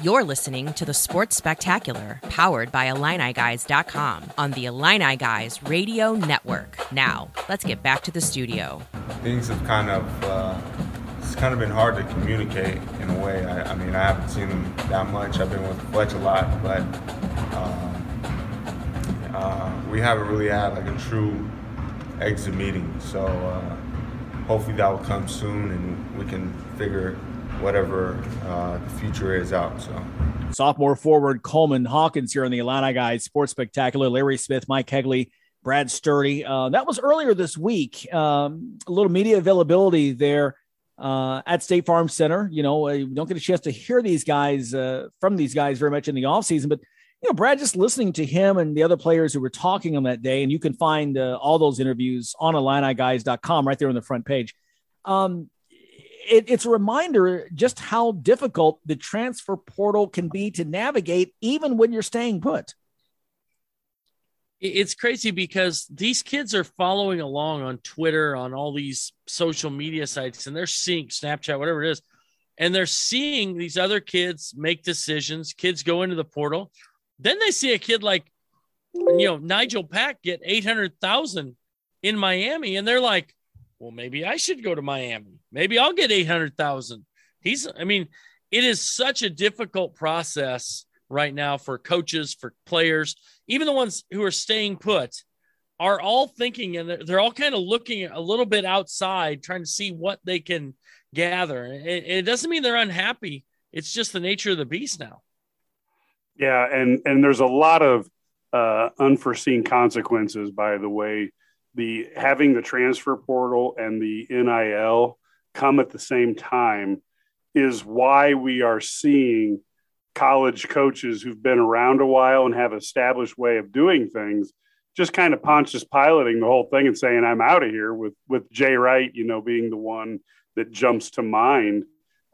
You're listening to the Sports Spectacular, powered by IlliniGuys.com on the Illini Guys Radio Network. Now, let's get back to the studio. Things have kind of uh, it's kind of been hard to communicate in a way. I, I, mean, I haven't seen them that much. I've been with Fletch a lot, but um, uh, we haven't really had like a true exit meeting. So uh, hopefully that will come soon, and we can figure whatever uh, the future is out. So. Sophomore forward Coleman Hawkins here on the Illini Guys Sports Spectacular. Larry Smith, Mike Kegley, Brad Sturdy. Uh, that was earlier this week. Um, a little media availability there uh, at State Farm Center. You know, uh, don't get a chance to hear these guys uh, from these guys very much in the offseason, but you know, Brad, just listening to him and the other players who were talking on that day, and you can find uh, all those interviews on IlliniGuys.com right there on the front page. Um, it, it's a reminder just how difficult the transfer portal can be to navigate, even when you're staying put. It's crazy because these kids are following along on Twitter, on all these social media sites, and they're seeing Snapchat, whatever it is, and they're seeing these other kids make decisions. Kids go into the portal. Then they see a kid like, you know, Nigel Pack get 800,000 in Miami, and they're like, well, maybe I should go to Miami. Maybe I'll get 800,000. He's, I mean, it is such a difficult process right now for coaches, for players, even the ones who are staying put are all thinking and they're, all kind of looking a little bit outside, trying to see what they can gather. It, it doesn't mean they're unhappy. It's just the nature of the beast now. Yeah. And, and there's a lot of uh, unforeseen consequences by the way the having the transfer portal and the NIL come at the same time is why we are seeing college coaches who've been around a while and have established way of doing things just kind of Pontius piloting the whole thing and saying I'm out of here with with Jay Wright, you know, being the one that jumps to mind.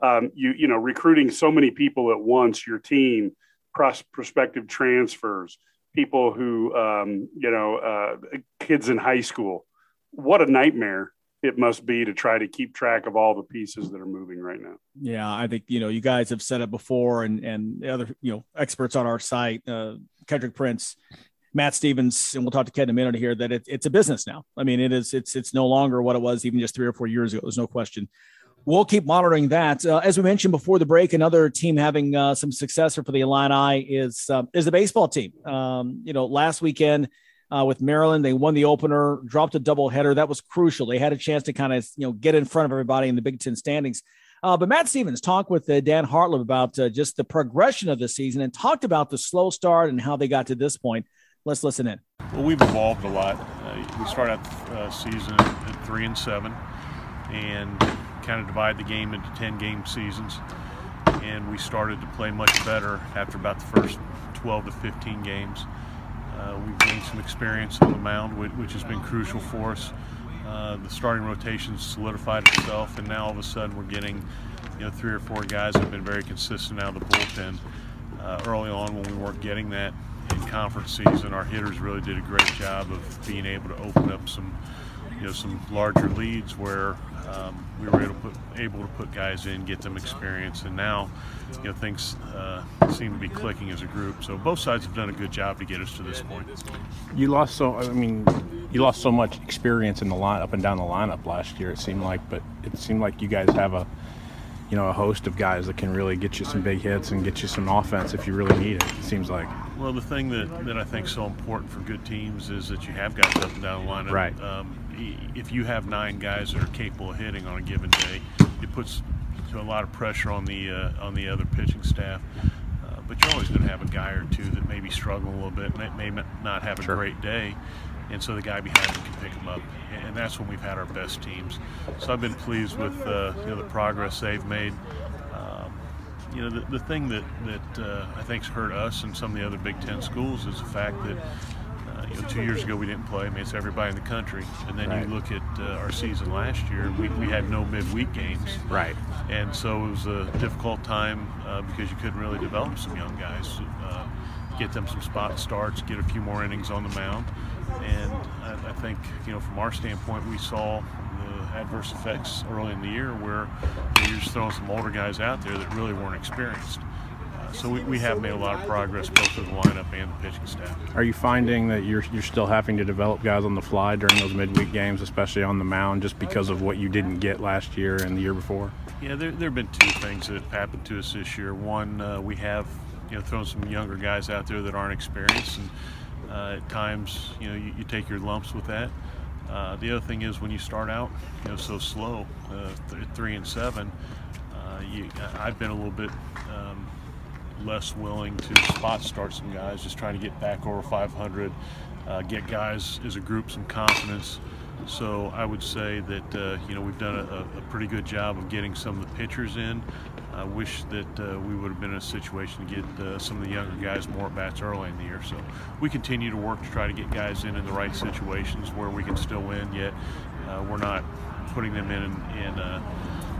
Um, you you know, recruiting so many people at once, your team, pros- prospective transfers, people who, um, you know, uh, kids in high school. What a nightmare it must be to try to keep track of all the pieces that are moving right now. Yeah, I think you know you guys have said it before, and and other you know experts on our site, uh, Kendrick Prince, Matt Stevens, and we'll talk to Ken in a minute here. That it, it's a business now. I mean, it is it's it's no longer what it was even just three or four years ago. There's no question we'll keep monitoring that. Uh, as we mentioned before the break, another team having uh, some success for the Illini is uh, is the baseball team. Um, you know, last weekend uh, with Maryland, they won the opener, dropped a doubleheader. That was crucial. They had a chance to kind of you know get in front of everybody in the Big Ten standings. Uh, but Matt Stevens talked with uh, Dan Hartleb about just the progression of the season and talked about the slow start and how they got to this point. Let's listen in. Well, we've evolved a lot. we started out the season at three and seven, and kind of divide the game into 10 game seasons. And we started to play much better after about the first 12 to 15 games. Uh, we've gained some experience on the mound, which, which has been crucial for us. Uh, the starting rotation solidified itself, and now all of a sudden we're getting, you know, three or four guys that have been very consistent out of the bullpen. Uh, early on, when we weren't getting that in conference season, our hitters really did a great job of being able to open up some, you know, some larger leads where um, we were able to, put, able to put guys in, get them experience, and now, you know, things uh, seem to be clicking as a group. So both sides have done a good job to get us to this point. You lost so, I mean, you lost so much experience in the line up and down the lineup last year. It seemed like, but it seemed like you guys have a, you know, a host of guys that can really get you some big hits and get you some offense if you really need it. It seems like. Well, the thing that, that I think is so important for good teams is that you have guys up and down the lineup. Right. Um, if you have nine guys that are capable of hitting on a given day, it puts a lot of pressure on the uh, on the other pitching staff. Uh, but you're always going to have a guy or two that maybe struggle a little bit, may, may not have a sure. great day, and so the guy behind him can pick him up. And that's when we've had our best teams. So I've been pleased with uh, you know the progress they've made. You know the, the thing that that uh, I think's hurt us and some of the other Big Ten schools is the fact that you know, two years ago we didn't play. I mean, it's everybody in the country. And then right. you look at uh, our season last year, we, we had no midweek games. Right. And so it was a difficult time uh, because you couldn't really develop some young guys, uh, get them some spot starts, get a few more innings on the mound. And I, I think, you know, from our standpoint, we saw adverse effects early in the year where you're just throwing some older guys out there that really weren't experienced. so we, we have made a lot of progress both with the lineup and the pitching staff. Are you finding that you're you're still having to develop guys on the fly during those midweek games, especially on the mound, just because of what you didn't get last year and the year before? Yeah, there, there have been two things that have happened to us this year. One, uh, we have you know thrown some younger guys out there that aren't experienced, and uh, at times you know you, you, take your lumps with that. Uh, the other thing is when you start out, you know, so slow, uh, th- three and seven. Uh, you, I've been a little bit um, less willing to spot start some guys, just trying to get back over 500, uh, get guys as a group some confidence. So I would say that uh, you know we've done a, a, pretty good job of getting some of the pitchers in. I wish that uh, we would have been in a situation to get uh, some of the younger guys more at bats early in the year. So we continue to work to try to get guys in in the right situations where we can still win. Yet uh, we're not putting them in in uh,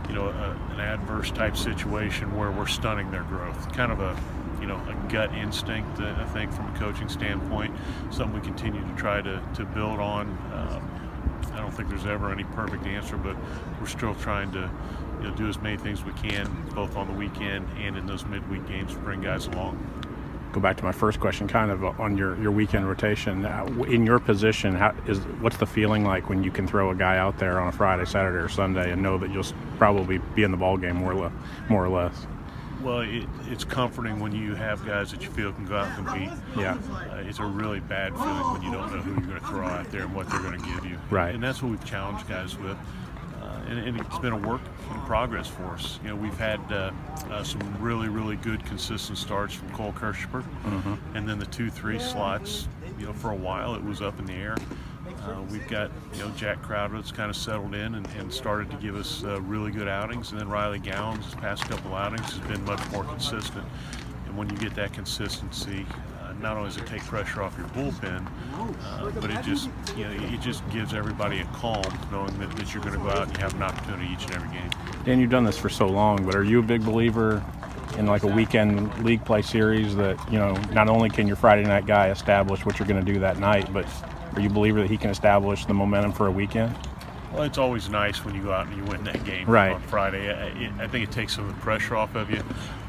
you know a, an adverse type situation where we're stunning their growth. Kind of a you know a gut instinct, uh, I think, from a coaching standpoint. Something we continue to try to to build on. Um, I don't think there's ever any perfect answer, but we're still trying to you know, do as many things we can, both on the weekend and in those midweek games, to bring guys along. Go back to my first question, kind of on your, your weekend rotation. Uh, in your position, how is what's the feeling like when you can throw a guy out there on a Friday, Saturday, or Sunday and know that you'll probably be in the ball game more, or more or less? Well, it, it's comforting when you have guys that you feel can go out and compete. Yeah. Uh, it's a really bad feeling when you don't know who you're going to throw out there and what they're going to give you. Right. And that's what we've challenged guys with. And, and, it's been a work in progress for us. You know, we've had uh, uh some really, really good consistent starts from Cole Kirschsieper, mm-hmm. and then the two-three slots. You know, for a while it was up in the air. Uh, we've got you know Jack Crowder that's kind of settled in and, and started to give us uh, really good outings, and then Riley Gowens, his past couple outings, has been much more consistent. And when you get that consistency, not only does it take pressure off your bullpen, uh, but it just you know it just gives everybody a calm knowing that, that you're going to go out and you have an opportunity each and every game. Dan, you've done this for so long, but are you a big believer in like a weekend league play series that you know not only can your Friday night guy establish what you're going to do that night, but are you a believer that he can establish the momentum for a weekend? Well, it's always nice when you go out and you win that game right. on Friday. I, I, think it takes some of the pressure off of you.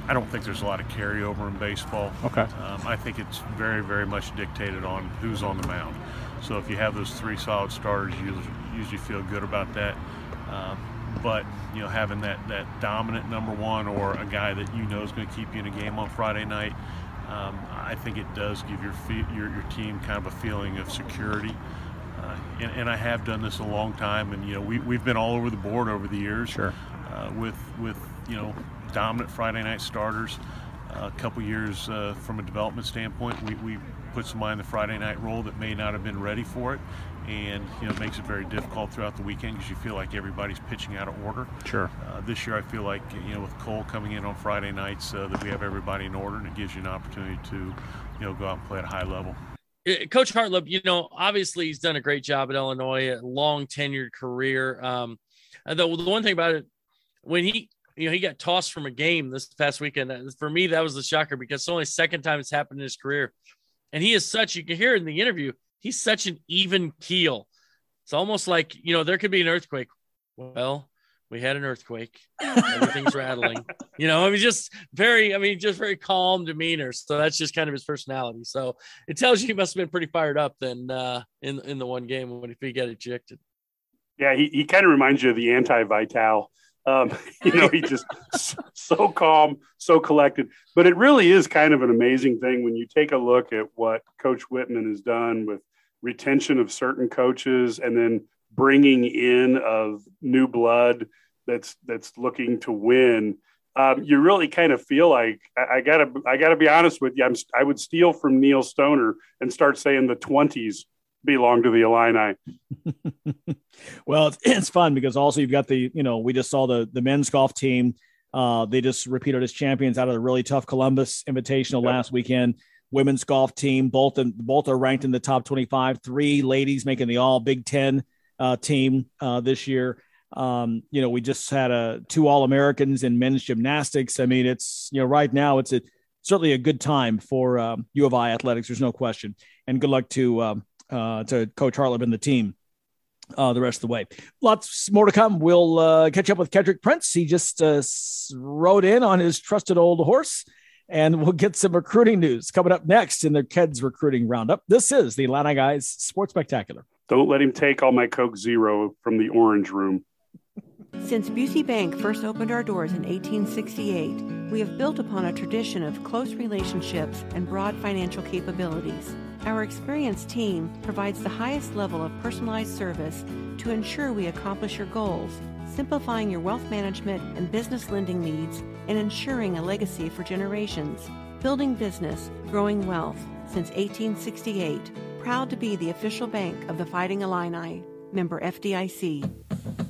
I don't think there's a lot of carryover in baseball. Okay. Um, I think it's very, very much dictated on who's on the mound. So if you have those three solid starters, you usually feel good about that. Um, but you know, having that that dominant number one or a guy that you know is going to keep you in a game on Friday night um, I think it does give your, your, your team kind of a feeling of security. Uh, and, and, I have done this a long time, and you know we, we've been all over the board over the years. Sure. Uh, with with you know dominant Friday night starters. Uh, a couple years uh, from a development standpoint, we, we put somebody in the Friday night role that may not have been ready for it, and you know it makes it very difficult throughout the weekend because you feel like everybody's pitching out of order. Sure. Uh, this year, I feel like you know with Cole coming in on Friday nights uh, that we have everybody in order, and it gives you an opportunity to you know go out and play at a high level. Coach Hartleb, you know, obviously he's done a great job at Illinois, a long tenured career. Um, the, the one thing about it, when he, you know, he got tossed from a game this past weekend. For me, that was the shocker because it's only second time it's happened in his career. And he is such, you can hear in the interview, he's such an even keel. It's almost like, you know, there could be an earthquake. Well, we had an earthquake. Everything's rattling. You know, I mean, just very, I mean, just very calm demeanor. So that's just kind of his personality. So it tells you he must have been pretty fired up then uh, in in the one game when if he got ejected. Yeah, he, he kind of reminds you of the anti Vitale. Um, you know, he just so calm, so collected. But it really is kind of an amazing thing when you take a look at what Coach Whitman has done with retention of certain coaches and then bringing in of new blood that's that's looking to win. Um, you really kind of feel like I, I, gotta I gotta be honest with you. I'm, I would steal from Neil Stoner and start saying the twenties belong to the Illini. well, it's, it's, fun because also you've got the, you know, we just saw the the men's golf team. Uh, they just repeated as champions out of the really tough Columbus Invitational yep. last weekend. Women's golf team, both and both are ranked in the top 25. Three ladies making the All Big Ten uh, team uh, this year. Um, you know, we just had a two All Americans in men's gymnastics. I mean, it's you know, right now it's a certainly a good time for um, U of I athletics. There's no question, and good luck to um, uh, to Coach Hartleb and the team uh, the rest of the way. Lots more to come. We'll uh, catch up with Kendrick Prince. He just uh, rode in on his trusted old horse And we'll get some recruiting news coming up next in the Keds recruiting roundup. This is the Illini Guys Sports Spectacular. Don't let him take all my Coke Zero from the orange room. Since Busey Bank first opened our doors in 1868, we have built upon a tradition of close relationships and broad financial capabilities. Our experienced team provides the highest level of personalized service to ensure we accomplish your goals, simplifying your wealth management and business lending needs and ensuring a legacy for generations. Building business, growing wealth since 1868. Proud to be the official bank of the Fighting Illini. Member FDIC.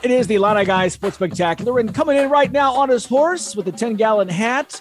It is the Illini Guys Sports Spectacular, and coming in right now on his horse with a 10 gallon hat.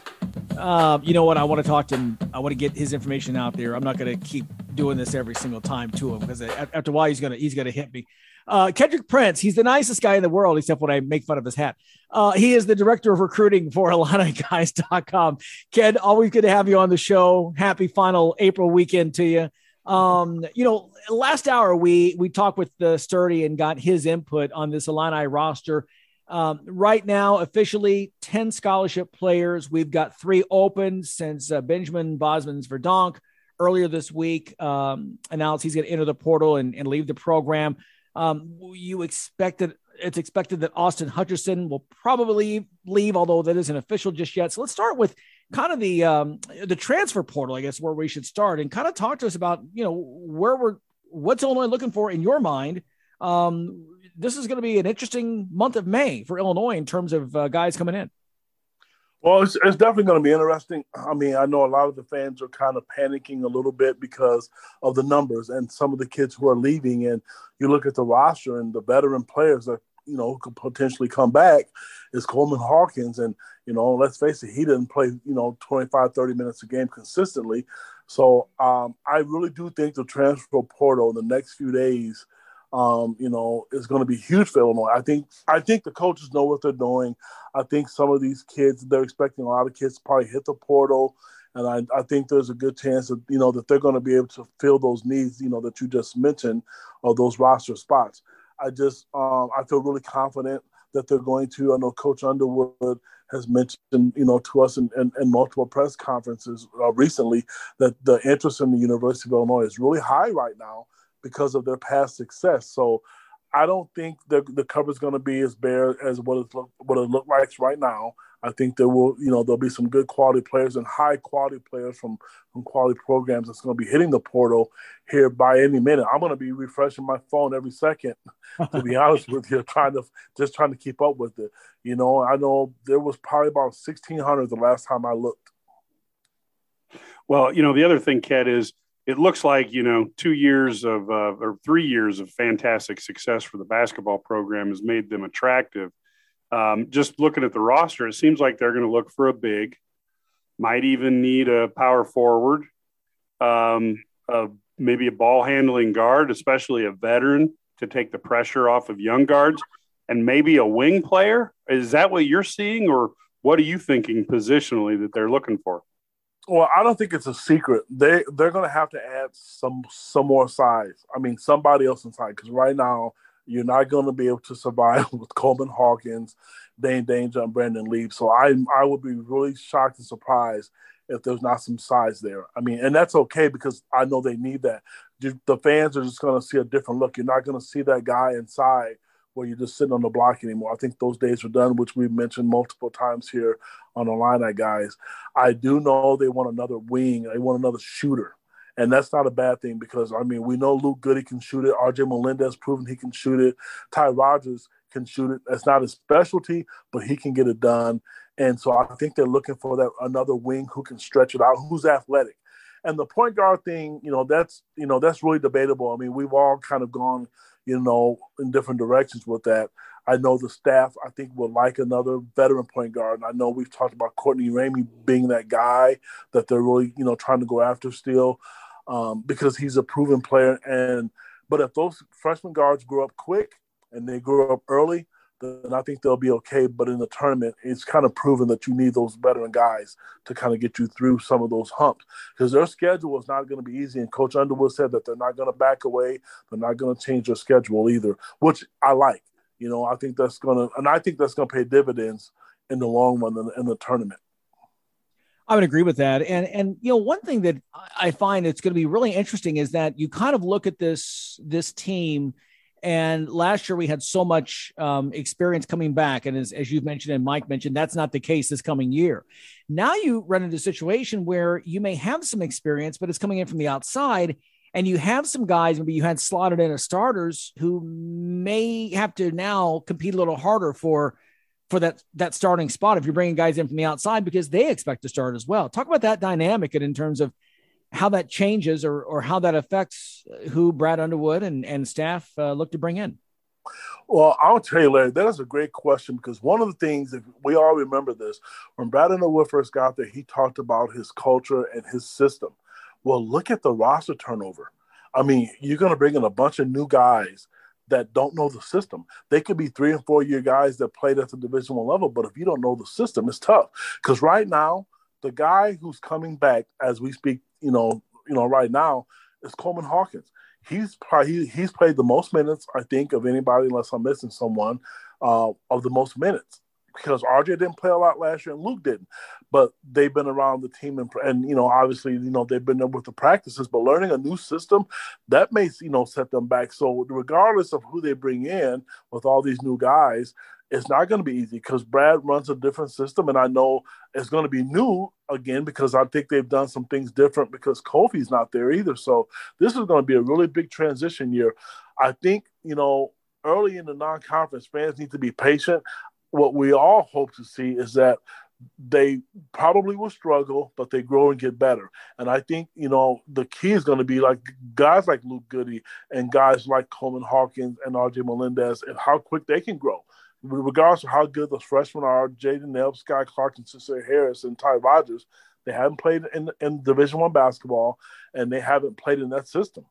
Uh, you know what? I want to talk to him. I want to get his information out there. I'm not going to keep doing this every single time to him because after a while he's gonna he's gonna hit me. Uh, Kendrick Prince, he's the nicest guy in the world, except when I make fun of his hat. Uh, he is the director of recruiting for IlliniGuys.com. Ken, always good to have you on the show. Happy final April weekend to you. Um, you know, last hour we we talked with the Sturdy and got his input on this Illini roster. Um, right now, officially 10 scholarship players. We've got three open since uh, Benjamin Bosmans Verdonk earlier this week um, announced he's going to enter the portal and, and leave the program. Um, you expected it's expected that Austin Hutcherson will probably leave, although that isn't official just yet. So let's start with kind of the um, the transfer portal, I guess, where we should start, and kind of talk to us about you know where we're what's Illinois looking for in your mind. Um, this is going to be an interesting month of May for Illinois in terms of uh, guys coming in. Well, it's, it's definitely going to be interesting. I mean, I know a lot of the fans are kind of panicking a little bit because of the numbers and some of the kids who are leaving. And you look at the roster and the veteran players that you know could potentially come back is Coleman Hawkins. And you know, let's face it, he didn't play you know 25, 30 minutes a game consistently. So um, I really do think the transfer portal in the next few days um, you know, is going to be huge for Illinois. I think I think the coaches know what they're doing. I think some of these kids they're expecting a lot of kids to probably hit the portal, and I, I think there's a good chance that you know that they're going to be able to fill those needs you know that you just mentioned of those roster spots. I just um, I feel really confident that they're going to. I know Coach Underwood has mentioned, you know, to us in, in, in multiple press conferences uh, recently that the interest in the University of Illinois is really high right now because of their past success. So I don't think the the cover is going to be as bare as what it look, what it looks like right now. I think there will, you know, there'll be some good quality players and high quality players from from quality programs that's going to be hitting the portal here by any minute. I'm going to be refreshing my phone every second, to be honest with you, trying to just trying to keep up with it. You know, I know there was probably about 1,600 the last time I looked. Well, you know, the other thing, Ken, is it looks like you know two years of uh, or three years of fantastic success for the basketball program has made them attractive. Um, just looking at the roster, it seems like they're going to look for a big, might even need a power forward, um, a, maybe a ball handling guard, especially a veteran to take the pressure off of young guards, and maybe a wing player. Is that what you're seeing, or what are you thinking positionally that they're looking for? Well, I don't think it's a secret. They they're going to have to add some some more size. I mean, somebody else inside because right now you're not going to be able to survive with Coleman Hawkins, Dain Dainja, and Brandon Lieb. So I I would be really shocked and surprised if there's not some size there. I mean, and that's okay because I know they need that. The fans are just going to see a different look. You're not going to see that guy inside where you're just sitting on the block anymore. I think those days are done, which we've mentioned multiple times here on the line, guys. I do know they want another wing. They want another shooter. And that's not a bad thing because, I mean, we know Luke Goode can shoot it. RJ Melendez proven he can shoot it. Ty Rodgers can shoot it. That's not his specialty, but he can get it done. And so I think they're looking for that another wing who can stretch it out, who's athletic. And the point guard thing, you know, that's you know that's really debatable. I mean, we've all kind of gone you know, in different directions with that. I know the staff, I think, would like another veteran point guard. And I know we've talked about Courtney Ramey being that guy that they're really, you know, trying to go after still um, because he's a proven player. And but if those freshman guards grow up quick and they grow up early, then I think they'll be okay. But in the tournament, it's kind of proven that you need those veteran guys to kind of get you through some of those humps because their schedule is not going to be easy. And Coach Underwood said that they're not going to back away, they're not going to change their schedule either, which I like. You know, I think that's going to, and I think that's going to pay dividends in the long run in, in the tournament. I would agree with that. And and you know, one thing that I find it's going to be really interesting is that you kind of look at this this team and last year we had so much um, experience coming back. And as, as you've mentioned and Mike mentioned, that's not the case this coming year. Now you run into a situation where you may have some experience, but it's coming in from the outside. And you have some guys, maybe you had slotted in as starters who may have to now compete a little harder for for that that starting spot if you're bringing guys in from the outside because they expect to start as well. Talk about that dynamic and in terms of how that changes or, or how that affects who Brad Underwood and, and staff uh, look to bring in? Well, I'll tell you, Larry, that is a great question because one of the things, if we all remember this, when Brad Underwood first got there, he talked about his culture and his system. Well, look at the roster turnover. I mean, you're going to bring in a bunch of new guys that don't know the system. They could be three and four year guys that played at the Division One level, but if you don't know the system, it's tough. Because right now, the guy who's coming back as we speak you know, you know, right now is Coleman Hawkins. He's probably he's played the most minutes, I think, of anybody, unless I'm missing someone, uh, of the most minutes because RJ didn't play a lot last year and Luke didn't. But they've been around the team and, and you know obviously you know they've been there with the practices. But learning a new system that may you know set them back. So regardless of who they bring in with all these new guys, it's not going to be easy because Brad runs a different system, and I know it's going to be new again because I think they've done some things different because Kofi's not there either. So this is going to be a really big transition year. I think you know early in the non-conference, fans need to be patient. What we all hope to see is that they probably will struggle, but they grow and get better. And I think, you know, the key is going to be like guys like Luke Goode and guys like Coleman Hawkins and RJ Melendez and how quick they can grow regardless of how good those freshmen are, Jaden Neb, Skyy Clark, and Sencire Harris and Ty Rodgers, they haven't played in, in Division One basketball, and they haven't played in that system.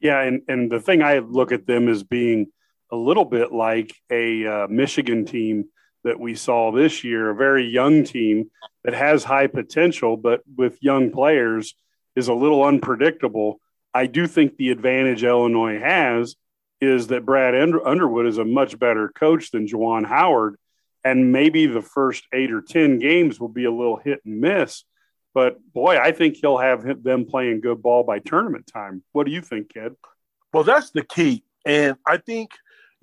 Yeah, and and the thing I look at them as being a little bit like a uh, Michigan team that we saw this year, a very young team that has high potential, but with young players is a little unpredictable. I do think the advantage Illinois has is that Brad Underwood is a much better coach than Juwan Howard. And maybe the first eight or 10 games will be a little hit and miss. But boy, I think he'll have them playing good ball by tournament time. What do you think, Ked? Well, that's the key. And I think,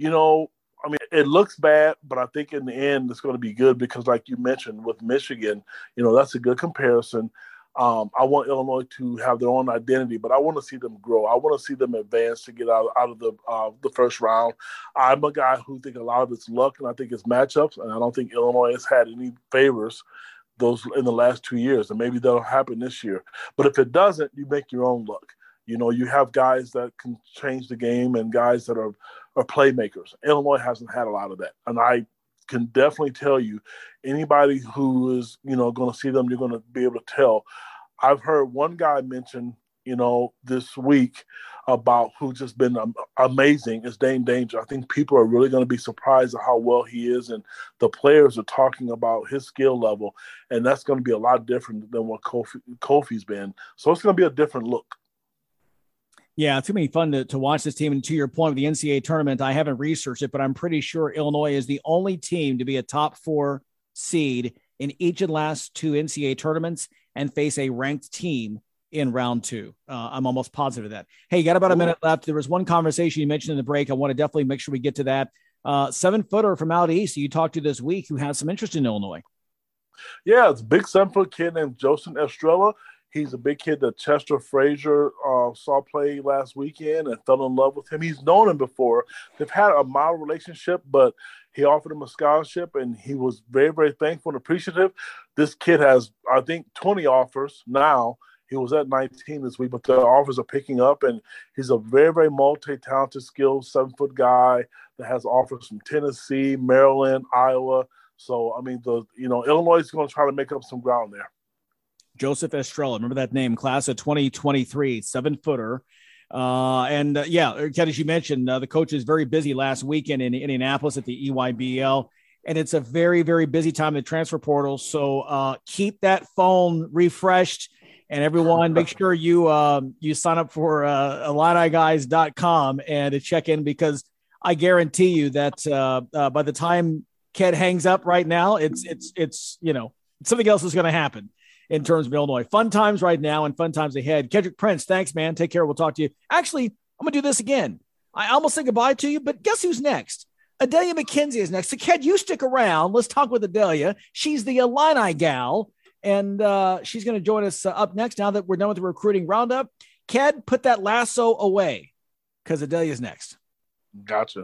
you know, I mean, it looks bad, but I think in the end it's going to be good because, like you mentioned with Michigan, you know, that's a good comparison. Um, I want Illinois to have their own identity, but I want to see them grow. I want to see them advance to get out, out of the uh, the first round. I'm a guy who think a lot of it's luck, and I think it's matchups, and I don't think Illinois has had any favors those in the last two years, and maybe that'll happen this year. But if it doesn't, you make your own luck. You know, you have guys that can change the game and guys that are are playmakers. Illinois hasn't had a lot of that, and I can definitely tell you anybody who is you know going to see them you're going to be able to tell i've heard one guy mention you know this week about who's just been amazing is Dain Dainja. I think people are really going to be surprised at how well he is, and the players are talking about his skill level, and that's going to be a lot different than what Kofi, Kofi's been. So it's going to be a different look. Yeah, it's gonna be fun to, to watch this team. And to your point of the NCAA tournament, I haven't researched it, but I'm pretty sure Illinois is the only team to be a top four seed in each of the last two NCAA tournaments and face a ranked team in round two. Uh, I'm almost positive of that. Hey, you got about a minute left. There was one conversation you mentioned in the break. I want to definitely make sure we get to that. Uh, seven footer from out east you talked to this week who has some interest in Illinois. Yeah, it's big seven foot kid named Joseph Estrella. He's a big kid that Chester Frazier uh, saw play last weekend and fell in love with him. He's known him before. They've had a mild relationship, but he offered him a scholarship and he was very, very thankful and appreciative. This kid has, I think, 20 offers now. He was at 19 this week, but the offers are picking up, and he's a very, very multi-talented, skilled seven-foot guy that has offers from Tennessee, Maryland, Iowa. So, I mean, the you know Illinois is going to try to make up some ground there. Joseph Estrella. Remember that name, class of 2023, seven footer. Uh, and uh, yeah, Ked, as you mentioned, uh, the coach is very busy last weekend in Indianapolis at the EYBL. And it's a very, very busy time in the transfer portal. So uh, keep that phone refreshed. And everyone, make sure you um, you sign up for uh, IlliniGuys.com and to check in because I guarantee you that uh, uh, by the time Ked hangs up right now, it's it's it's you know something else is going to happen in terms of Illinois. Fun times right now and fun times ahead. Kendrick Prince, thanks, man. Take care. We'll talk to you. Actually, I'm gonna do this again. I almost said goodbye to you, but guess who's next? Adelia McKenzie is next. So, Ked, you stick around. Let's talk with Adelia. She's the Illini gal, and uh, she's going to join us uh, up next now that we're done with the recruiting roundup. Ked, put that lasso away because Adelia's next. Gotcha.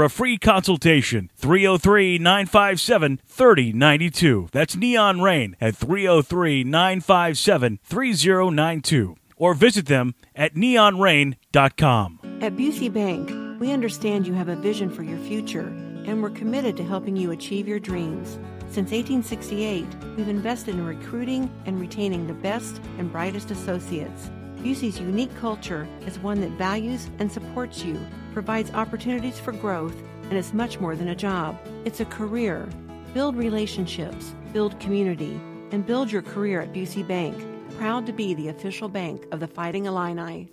a free consultation. 303 957 3092. That's Neon Rain at 303 957 3092. Or visit them at neonrain.com. At Busey Bank, we understand you have a vision for your future, and we're committed to helping you achieve your dreams. Since 1868, we've invested in recruiting and retaining the best and brightest associates. Busey's unique culture is one that values and supports you, provides opportunities for growth, and is much more than a job. It's a career. Build relationships, build community, and build your career at Busey Bank. Proud to be the official bank of the Fighting Illini.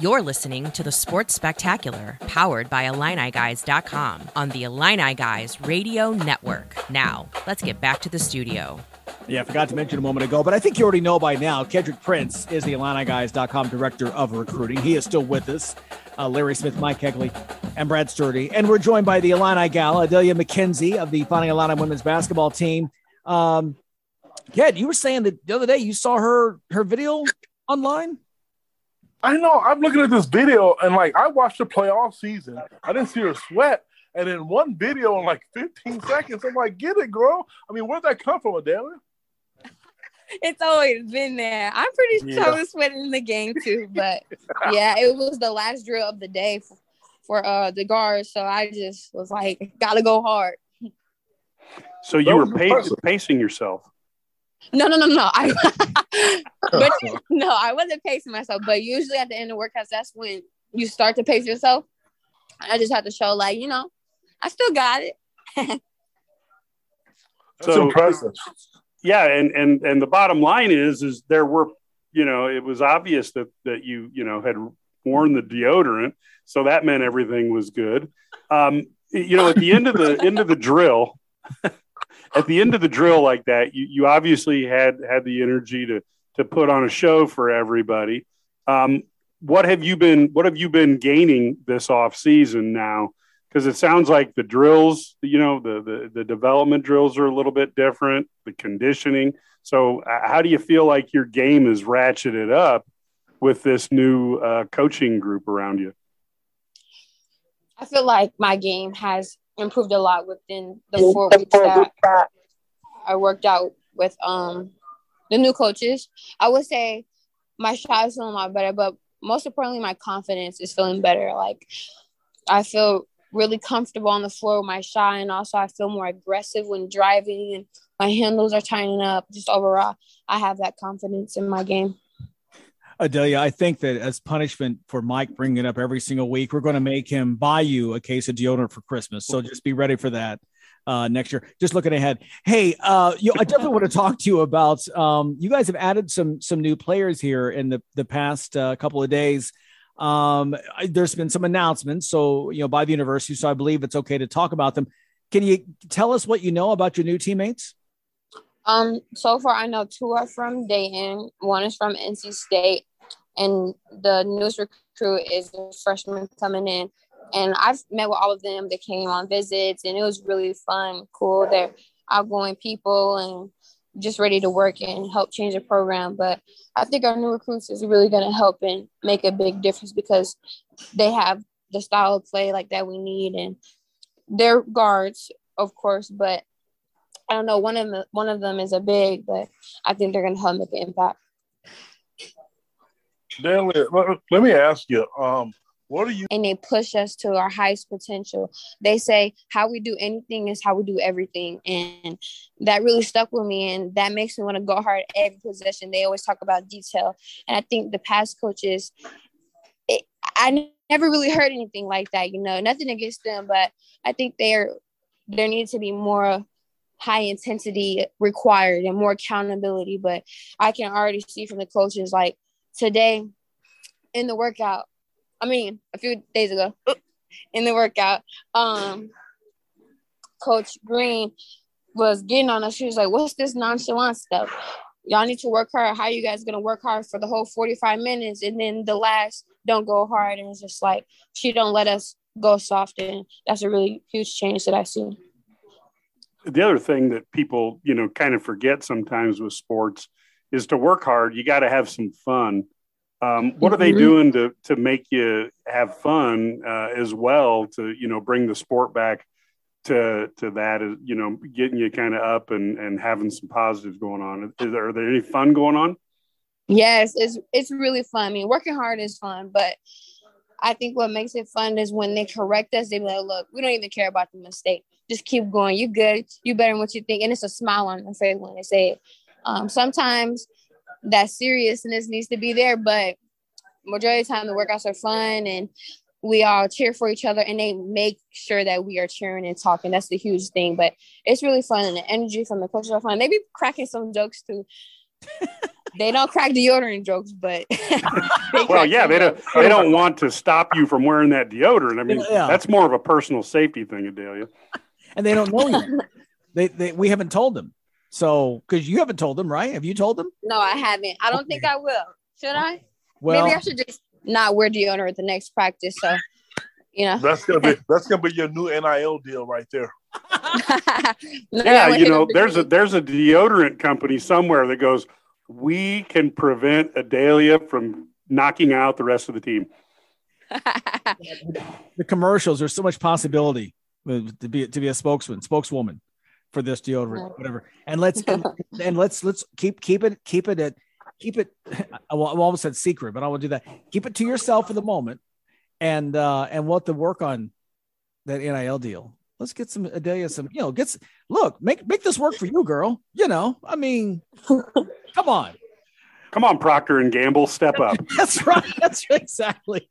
You're listening to the Sports Spectacular, powered by IlliniGuys.com on the Illini Guys Radio Network. Now, let's get back to the studio. Yeah, I forgot to mention a moment ago, but I think you already know by now. Kendrick Prince is the IlliniGuys.com director of recruiting. He is still with us. Uh, Larry Smith, Mike Kegley, and Brad Sturdy. And we're joined by the Illini gal, Adelia McKenzie of the Fighting Illini women's basketball team. Um, Ked, you were saying that the other day you saw her her video online. I know. I'm looking at this video and like I watched her play all season. I didn't see her sweat. And in one video in like 15 seconds, I'm like, get it, girl. I mean, where'd that come from, Adelia? It's always been there. I'm pretty sure Yeah. I was sweating in the game too, but yeah, it was the last drill of the day for, for uh the guards. So I just was like, gotta go hard. So you were was pa- impressive. pacing yourself. No, no, no, no. I but no, I wasn't pacing myself. But usually at the end of workouts, that's when you start to pace yourself. I just had to show like, you know, I still got it. That's So- impressive. Yeah, and and and the bottom line is is there were you know it was obvious that that you you know had worn the deodorant, so that meant everything was good. Um, you know, at the end of the end of the drill, at the end of the drill like that, you you obviously had had the energy to to put on a show for everybody. Um, what have you been What have you been gaining this off season now? Because it sounds like the drills, you know, the, the the development drills are a little bit different, the conditioning. So, uh, how do you feel like your game is ratcheted up with this new uh, coaching group around you? I feel like my game has improved a lot within the four weeks that I worked out with um the new coaches. I would say my shot is feeling a lot better, but most importantly, my confidence is feeling better. Like I feel really comfortable on the floor with my shot, and also I feel more aggressive when driving, and my handles are tightening up. Just overall, I have that confidence in my game. Adelia, I think that as punishment for Mike bringing it up every single week, we're going to make him buy you a case of deodorant for Christmas. So just be ready for that uh, next year. Just looking ahead. Hey, uh, you, I definitely want to talk to you about. Um, you guys have added some some new players here in the the past uh, couple of days. Um, I- there's been some announcements, so you know by the university. So I believe it's okay to talk about them. Can you tell us what you know about your new teammates? Um, so far I know two are from Dayton, one is from NC State, and the newest recruit is a freshman coming in. And I've met with all of them. They came on visits, and it was really fun, cool. They're outgoing people, and just ready to work and help change the program. But I think our new recruits is really going to help and make a big difference because they have the style of play like that we need and they're guards, of course, but I don't know. One of them, one of them is a big, but I think they're going to help make an impact. Stanley, let me ask you. Um, what are you? And they push us to our highest potential. They say how we do anything is how we do everything, and that really stuck with me. And that makes me want to go hard every possession. They always talk about detail, and I think the past coaches, it, I never really heard anything like that. You know, nothing against them, but I think there there needs to be more high intensity required and more accountability. But I can already see from the coaches like today in the workout, I mean, a few days ago in the workout, um, Coach Green was getting on us. She was like, What's this nonchalant stuff? Y'all need to work hard. How you guys gonna work hard for the whole 45 minutes and then the last don't go hard? And it's just like she don't let us go soft and that's a really huge change that I see the other thing that people you know kind of forget sometimes with sports is to work hard you got to have some fun um, what are they mm-hmm. doing to to make you have fun uh, as well to you know bring the sport back to to that is you know getting you kind of up and and having some positives going on is there, are there any fun going on yes it's it's really fun i mean working hard is fun but I think what makes it fun is when they correct us, they be like, look, we don't even care about the mistake. Just keep going. You good. You better than what you think. And it's a smile on their face when they say it. Um, sometimes that seriousness needs to be there, but majority of the time the workouts are fun and we all cheer for each other and they make sure that we are cheering and talking. That's the huge thing. But it's really fun and the energy from the coaches are fun. They be cracking some jokes too. they don't crack deodorant jokes, but well, yeah, they don't. They don't want to stop you from wearing that deodorant. I mean, yeah. that's more of a personal safety thing, Adelia. And they don't know you. they, they, we haven't told them. So, because you haven't told them, right? Have you told them? No, I haven't. I don't okay. think I will. Should I? Well, maybe I should just not wear deodorant at the next practice. So, you know, that's gonna be that's gonna be your new NIL deal right there. yeah, you know, there's a there's a deodorant company somewhere that goes we can prevent Adelia from knocking out the rest of the team. the commercials, there's so much possibility to be to be a spokesman, spokeswoman for this deodorant, whatever. And let's and, and, let's let's keep keep it keep it at keep it. I almost said secret, but I will do that. Keep it to yourself for the moment, and uh and what to work on that NIL deal. Let's get some Adelia some you know gets look make make this work for you, girl. You know, I mean, Come on. Come on, Procter and Gamble, step up. That's right. That's exactly.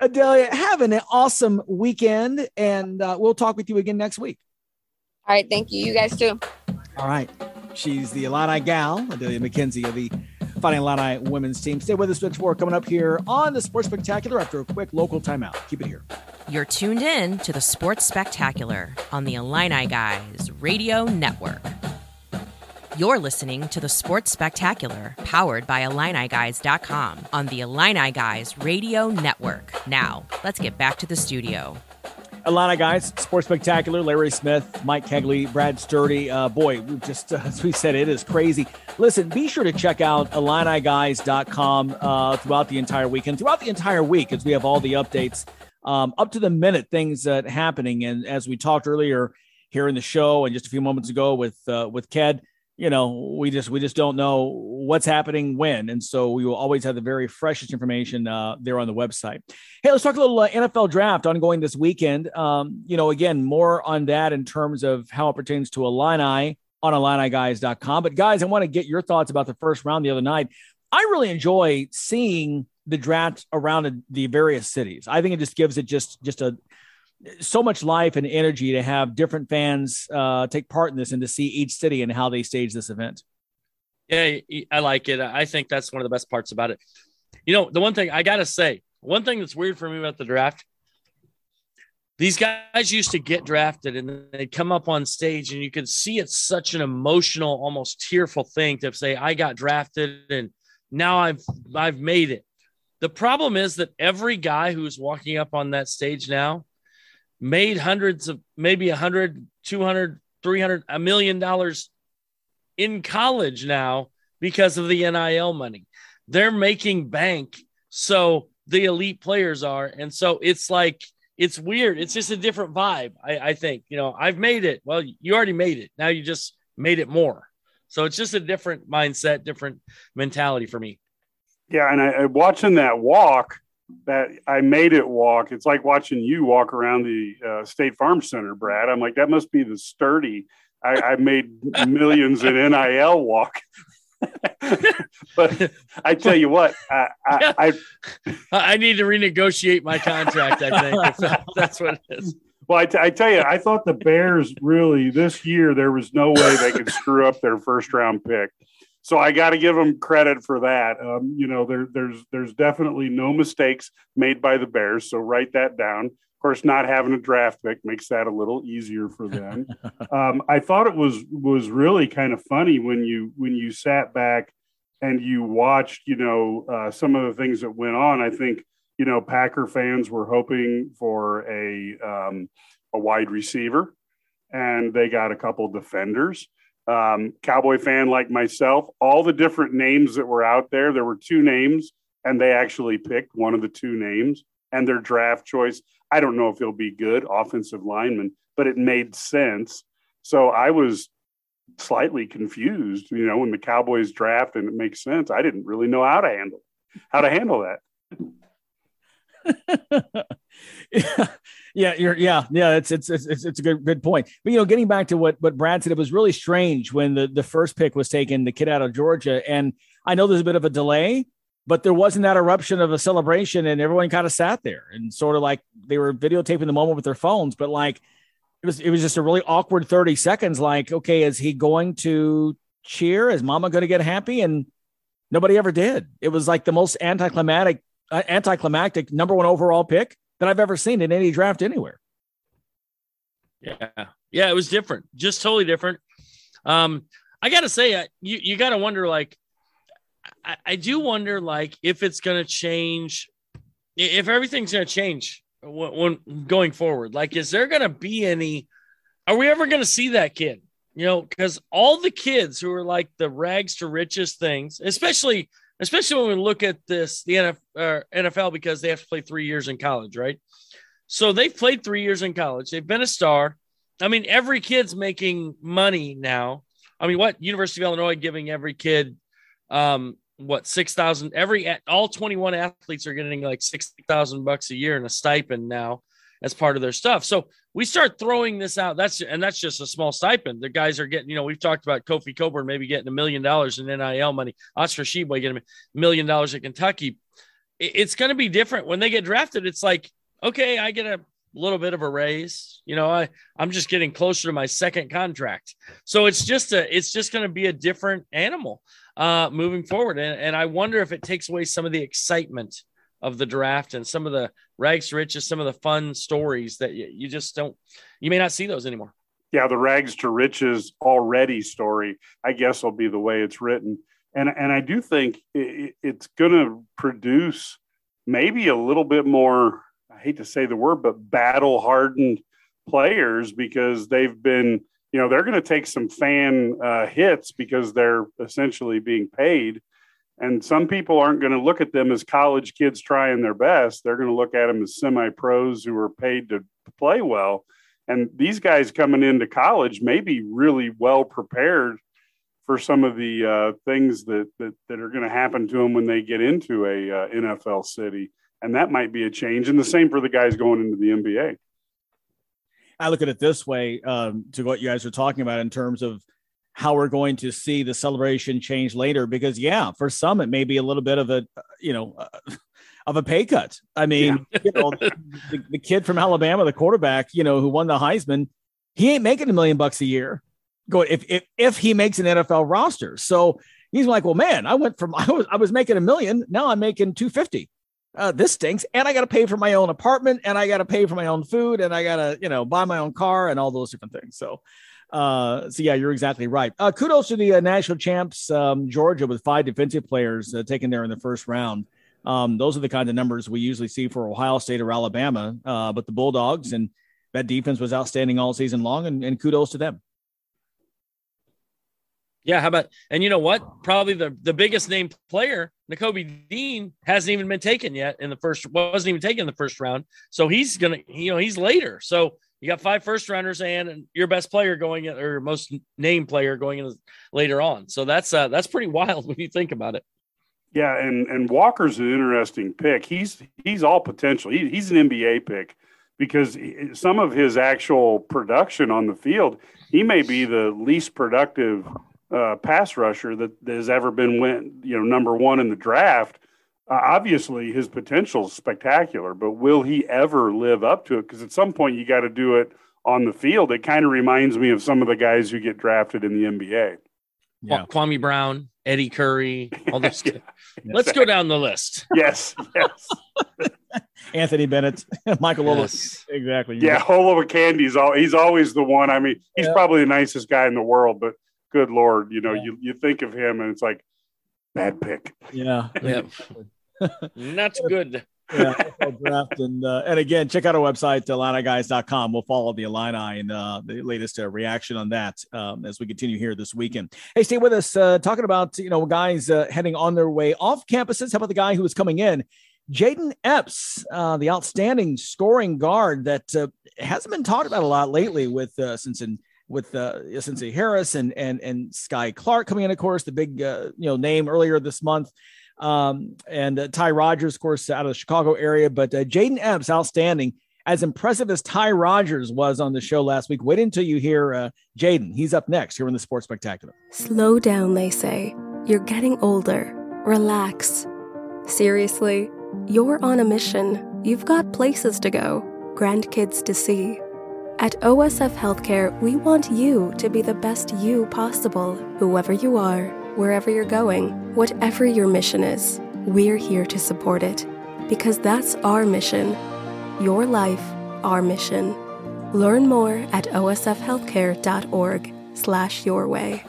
Adelia, have an awesome weekend, and uh, we'll talk with you again next week. All right. Thank you. You guys too. All right. She's the Illini gal, Adelia McKenzie of the Fighting Illini women's team. Stay with us, Switch 4, coming up here on the Sports Spectacular after a quick local timeout. Keep it here. You're tuned in to the Sports Spectacular on the Illini Guys Radio Network. You're listening to the Sports Spectacular, powered by IlliniGuys.com on the Illini Guys Radio Network. Now, let's get back to the studio. Illini Guys, Sports Spectacular, Larry Smith, Mike Kegley, Brad Sturdy. Uh, boy, we just, uh, as we said, it is crazy. Listen, be sure to check out IlliniGuys.com uh, throughout the entire weekend, throughout the entire week, as we have all the updates um, up to the minute, things that happening. And as we talked earlier here in the show and just a few moments ago with, uh, with Ked, you know we just we just don't know what's happening when. And so we will always have the very freshest information uh, there on the website. Hey let's talk a little uh, nfl draft ongoing this weekend. Um, you know again more on that in terms of how it pertains to Illini on IlliniGuys.com but guys i want to get your thoughts about the first round the other night. I really enjoy seeing the draft around the various cities. I think it just gives it just just a so much life and energy to have different fans uh, take part in this and to see each city and how they stage this event. Yeah, I like it. I think that's one of the best parts about it. You know, the one thing I got to say, one thing that's weird for me about the draft, these guys used to get drafted and they'd come up on stage and you could see it's such an emotional, almost tearful thing to say, I got drafted and now I've I've made it. The problem is that every guy who's walking up on that stage now made hundreds of maybe a hundred, two hundred, three hundred, a million dollars in college now because of the NIL money. They're making bank. So the elite players are. And so it's like, it's weird. It's just a different vibe. I, I think, you know, I've made it. Well, you already made it. Now you just made it more. So it's just a different mindset, different mentality for me. Yeah. And I, watching that walk, that I made it walk. It's like watching you walk around the uh, State Farm Center, Brad. I'm like, that must be the sturdy. I, I made millions in NIL walk. but I tell you what, I, I, I, I need to renegotiate my contract. I think that, that's what it is. Well, I, t- I tell you, I thought the Bears really this year there was no way they could screw up their first round pick. So I got to give them credit for that. Um, you know, there, there's there's definitely no mistakes made by the Bears. So write that down. Of course, not having a draft pick makes that a little easier for them. um, I thought it was was really kind of funny when you when you sat back and you watched, you know, uh, some of the things that went on. I think you know Packer fans were hoping for a um, a wide receiver, and they got a couple defenders um, Cowboy fan like myself, all the different names that were out there, there were two names, and they actually picked one of the two names and their draft choice. I don't know if he'll be good offensive lineman, but it made sense. So I was slightly confused, you know, when the Cowboys draft and it makes sense. I didn't really know how to handle how to handle that. yeah. Yeah, you're yeah, yeah, it's it's it's it's a good good point. But you know, getting back to what what Brad said, it was really strange when the the first pick was taken, the kid out of Georgia, and I know there's a bit of a delay, but there wasn't that eruption of a celebration, and everyone kind of sat there and sort of like they were videotaping the moment with their phones, but like it was it was just a really awkward 30 seconds. Like, okay, is he going to cheer? Is Mama going to get happy? And nobody ever did. It was like the most anticlimactic uh, anticlimactic number one overall pick that I've ever seen in any draft anywhere. Yeah. Yeah. It was different, just totally different. Um, I got to say, you, you got to wonder, like, I, I do wonder, like, if it's going to change, if everything's going to change when, when going forward. Like, is there going to be any, are we ever going to see that kid? You know, because all the kids who are like the rags to riches things, especially especially when we look at this the NFL, uh, because they have to play three years in college, right? So they've played three years in college. They've been a star. I mean, every kid's making money now. I mean, what University of Illinois giving every kid, um, what six thousand? Every all twenty one athletes are getting like sixty thousand bucks a year in a stipend now as part of their stuff. So we start throwing this out. That's and that's just a small stipend. The guys are getting, you know, we've talked about Kofi Cockburn maybe getting a million dollars in NIL money. Oscar Tshiebwe getting a million dollars at Kentucky. It's going to be different when they get drafted. It's like, okay, I get a little bit of a raise. You know, I I'm just getting closer to my second contract. So it's just a it's just going to be a different animal uh moving forward. And, and I wonder if it takes away some of the excitement of the draft and some of the rags to riches, some of the fun stories that you, you just don't, you may not see those anymore. Yeah, the rags to riches already story, I guess, will be the way it's written, and and I do think it, it's going to produce maybe a little bit more. I hate to say the word, but battle hardened players because they've been, you know, they're going to take some fan uh, hits because they're essentially being paid and some people aren't going to look at them as college kids trying their best. They're going to look at them as semi pros who are paid to play well. And these guys coming into college may be really well prepared for some of the uh, things that, that, that are going to happen to them when they get into a uh, NFL city. And that might be a change. And the same for the guys going into the NBA. I look at it this way um, to what you guys are talking about in terms of how we're going to see the celebration change later because yeah for some it may be a little bit of a you know uh, of a pay cut. I mean yeah. you know the, the, kid from alabama the quarterback you know who won the heisman he ain't making a million bucks a year going if if, if he makes an nfl roster. So he's like well man i went from i was i was making a million. Now i'm making 250 uh, this stinks. And i got to pay for my own apartment and i got to pay for my own food and i got to you know buy my own car and all those different things. So uh, so yeah, you're exactly right. Uh, kudos to the uh, national champs, um, Georgia, with five defensive players uh, taken there in the first round. Um, those are the kind of numbers we usually see for Ohio State or Alabama. Uh, but the Bulldogs and that defense was outstanding all season long, and, and kudos to them. Yeah, how about and you know what? Probably the the biggest name player, Nakobe Dean, hasn't even been taken yet in the first wasn't even taken in the first round. So he's gonna you know he's later. So you got five first rounders and your best player going in, or most name player going in later on. So that's uh that's pretty wild when you think about it. Yeah, and and Walker's an interesting pick. He's he's all potential. He, he's an NBA pick because some of his actual production on the field, he may be the least productive uh, pass rusher that, that, has ever been went you know number one in the draft. Uh, obviously, his potential is spectacular, but will he ever live up to it? Because at some point, you got to do it on the field. It kind of reminds me of some of the guys who get drafted in the NBA. Yeah. Kwame Brown, Eddie Curry, all those. yeah, Let's go down the list. Yes, yes. Anthony Bennett, Michael yes. exactly. Yeah, Olowokandi's all he's always the one. I mean, he's yeah. probably the nicest guy in the world, but good lord, you know, yeah. you you think of him and it's like bad pick. Yeah, yeah, not good. yeah, draft and uh, and again, check out our website, IlliniGuys.com. We'll follow the Illini and uh, the latest uh, reaction on that um, as we continue here this weekend. Hey, stay with us. Uh, talking about you know guys uh, heading on their way off campuses. How about the guy who is coming in? Jayden Epps, uh, the outstanding scoring guard that hasn't been talked about a lot lately with since in with uh, Sencire Harris and and and Skyy Clark coming in, of course, the big uh, you know name earlier this month, um, and uh, Ty Rodgers, of course, out of the Chicago area. But uh, Jayden Epps, outstanding, as impressive as Ty Rodgers was on the show last week. Wait until you hear uh, Jayden. He's up next here in the Sports Spectacular. Slow down, they say. You're getting older. Relax. Seriously, you're on a mission. You've got places to go, grandkids to see at OSF Healthcare, we want you to be the best you possible, whoever you are, wherever you're going, whatever your mission is. We're here to support it because that's our mission. Your life, our mission. Learn more at osfhealthcare.org/slash your way.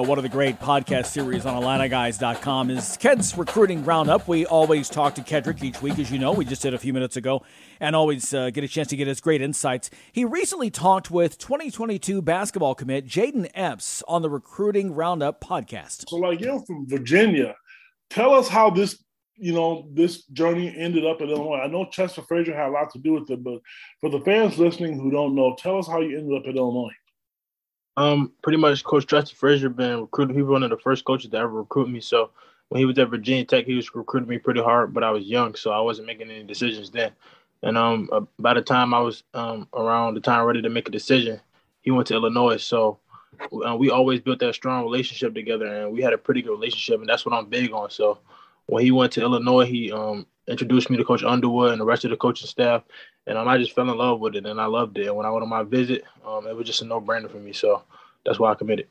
Know, one of the great podcast series on IlliniGuys.com is Ked's Recruiting Roundup. We always talk to Kendrick each week, as you know. We just did a few minutes ago, and always uh, get a chance to get his great insights. He recently talked with 2022 basketball commit Jayden Epps on the Recruiting Roundup podcast. So, like you're from Virginia, tell us how this you know this journey ended up in Illinois. I know Chester Frazier had a lot to do with it, but for the fans listening who don't know, tell us how you ended up in Illinois. Um, pretty much Coach Chester Frazier been recruiting. He was one of the first coaches to ever recruit me. So when he was at Virginia Tech, he was recruiting me pretty hard, but I was young, so I wasn't making any decisions then. And um, uh, by the time I was um, around the time ready to make a decision, he went to Illinois. So uh, we always built that strong relationship together, and we had a pretty good relationship, and that's what I'm big on. So when he went to Illinois, he um, introduced me to Coach Underwood and the rest of the coaching staff, and um, I just fell in love with it, and I loved it. And when I went on my visit, um, it was just a no-brainer for me. So that's why I committed.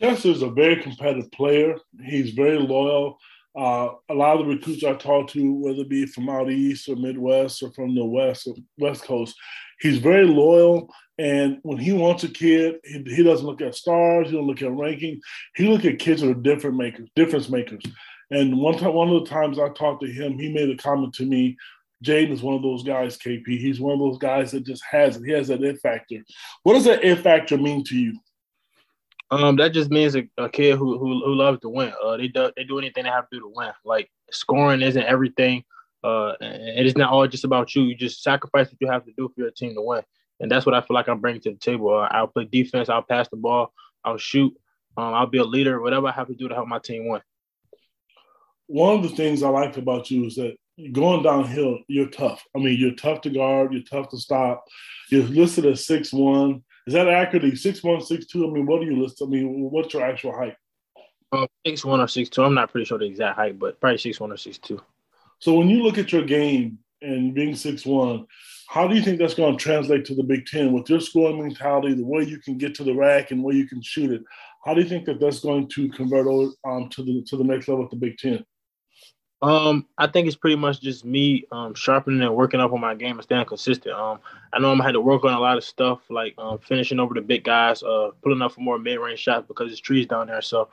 Chester is a very competitive player. He's very loyal. Uh, a lot of the recruits I talk to, whether it be from out east or Midwest or from the West or West Coast, he's very loyal. And when he wants a kid, he, he doesn't look at stars. He don't look at ranking. He look at kids that are different makers, difference makers. And one time, one of the times I talked to him, he made a comment to me. Jayden is one of those guys, KP. He's one of those guys that just has it. He has that it factor. What does that it factor mean to you? Um, that just means a, a kid who, who who loves to win. Uh, they do they do anything they have to do to win. Like scoring isn't everything. Uh, it's not all just about you. You just sacrifice what you have to do for your team to win, and that's what I feel like I'm bringing to the table. Uh, I'll play defense. I'll pass the ball. I'll shoot. Um, I'll be a leader. Whatever I have to do to help my team win one of the things I like about you is that going downhill, you're tough. I mean, you're tough to guard, you're tough to stop. You're listed as six one. Is that accurate? Six one, six two. I mean, what do you list? I mean, what's your actual height? Um, six one or six two. I'm not pretty sure the exact height, but probably six one or six two. So when you look at your game and being six one, how do you think that's going to translate to the Big Ten with your scoring mentality, the way you can get to the rack and where you can shoot it? How do you think that that's going to convert over um, to the to the next level at the Big Ten? Um, I think it's pretty much just me um sharpening and working up on my game and staying consistent. Um, I know I'm have to work on a lot of stuff like um finishing over the big guys, uh, pulling up for more mid range shots because there's trees down there. So